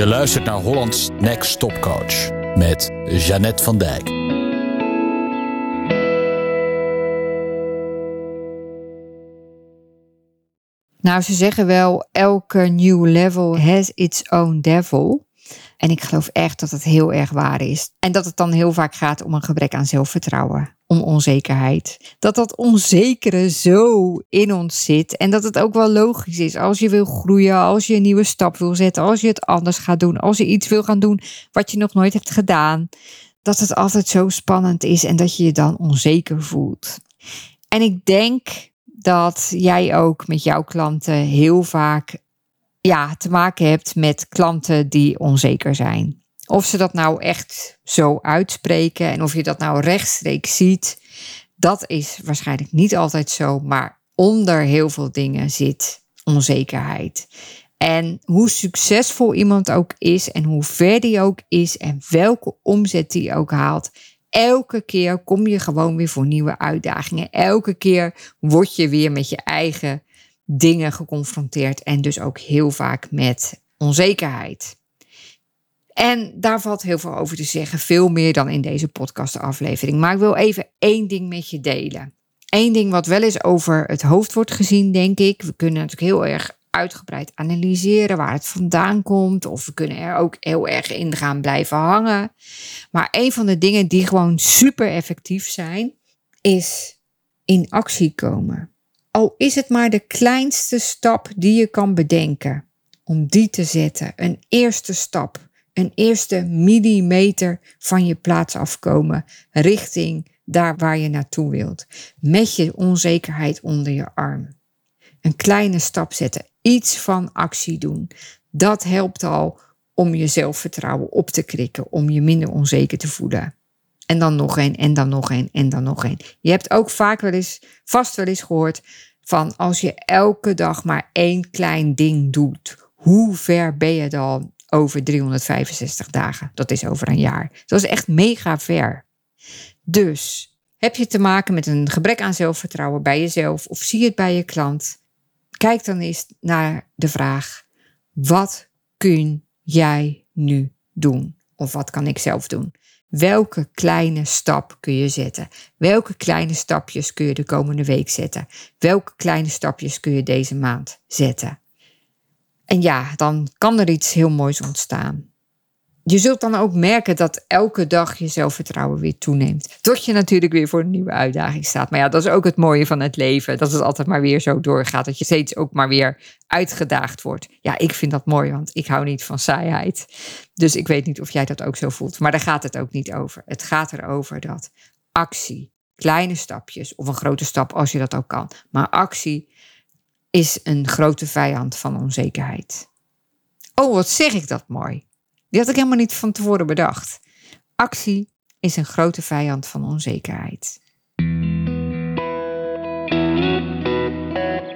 Je luistert naar Hollands Next Top Coach met Jeannette van Dijk. Nou, ze zeggen wel, elke new level has its own devil. En ik geloof echt dat het heel erg waar is. En dat het dan heel vaak gaat om een gebrek aan zelfvertrouwen, om onzekerheid. Dat dat onzekere zo in ons zit. En dat het ook wel logisch is als je wil groeien, als je een nieuwe stap wil zetten, als je het anders gaat doen, als je iets wil gaan doen wat je nog nooit hebt gedaan. Dat het altijd zo spannend is en dat je je dan onzeker voelt. En ik denk dat jij ook met jouw klanten heel vaak ja, te maken hebt met klanten die onzeker zijn. Of ze dat nou echt zo uitspreken en of je dat nou rechtstreeks ziet, dat is waarschijnlijk niet altijd zo, maar onder heel veel dingen zit onzekerheid. En hoe succesvol iemand ook is en hoe ver die ook is en welke omzet die ook haalt, elke keer kom je gewoon weer voor nieuwe uitdagingen. Elke keer word je weer met je eigen dingen geconfronteerd en dus ook heel vaak met onzekerheid. En daar valt heel veel over te zeggen, veel meer dan in deze podcastaflevering. Maar ik wil even één ding met je delen. Eén ding wat wel eens over het hoofd wordt gezien, denk ik. We kunnen natuurlijk heel erg uitgebreid analyseren waar het vandaan komt. Of we kunnen er ook heel erg in gaan blijven hangen. Maar een van de dingen die gewoon super effectief zijn, is in actie komen. Al is het maar de kleinste stap die je kan bedenken, om die te zetten. Een eerste stap, een eerste millimeter van je plaats afkomen richting daar waar je naartoe wilt. Met je onzekerheid onder je arm. Een kleine stap zetten, iets van actie doen. Dat helpt al om je zelfvertrouwen op te krikken, om je minder onzeker te voelen. En dan nog een, en dan nog een, en dan nog een. Je hebt ook vaak wel eens, vast wel eens gehoord van als je elke dag maar één klein ding doet, hoe ver ben je dan over 365 dagen? Dat is over een jaar. Dat is echt mega ver. Dus heb je te maken met een gebrek aan zelfvertrouwen bij jezelf of zie je het bij je klant? Kijk dan eens naar de vraag: wat kun jij nu doen? Of wat kan ik zelf doen? Welke kleine stap kun je zetten? Welke kleine stapjes kun je de komende week zetten? Welke kleine stapjes kun je deze maand zetten? En ja, dan kan er iets heel moois ontstaan. Je zult dan ook merken dat elke dag je zelfvertrouwen weer toeneemt. Tot je natuurlijk weer voor een nieuwe uitdaging staat. Maar ja, dat is ook het mooie van het leven. Dat het altijd maar weer zo doorgaat. Dat je steeds ook maar weer uitgedaagd wordt. Ja, ik vind dat mooi, want ik hou niet van saaiheid. Dus ik weet niet of jij dat ook zo voelt. Maar daar gaat het ook niet over. Het gaat erover dat actie, kleine stapjes of een grote stap als je dat ook kan. Maar actie is een grote vijand van onzekerheid. Oh, wat zeg ik dat mooi. Die had ik helemaal niet van tevoren bedacht. Actie is een grote vijand van onzekerheid.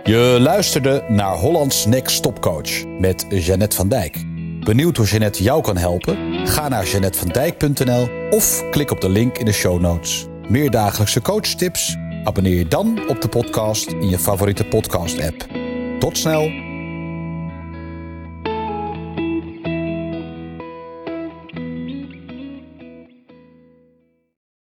Je luisterde naar Hollands Next Top Coach met Jeannette van Dijk. Benieuwd hoe Jeannette jou kan helpen? Ga naar jeannettevandijk.nl of klik op de link in de show notes. Meer dagelijkse coachtips? Abonneer je dan op de podcast in je favoriete podcast app. Tot snel!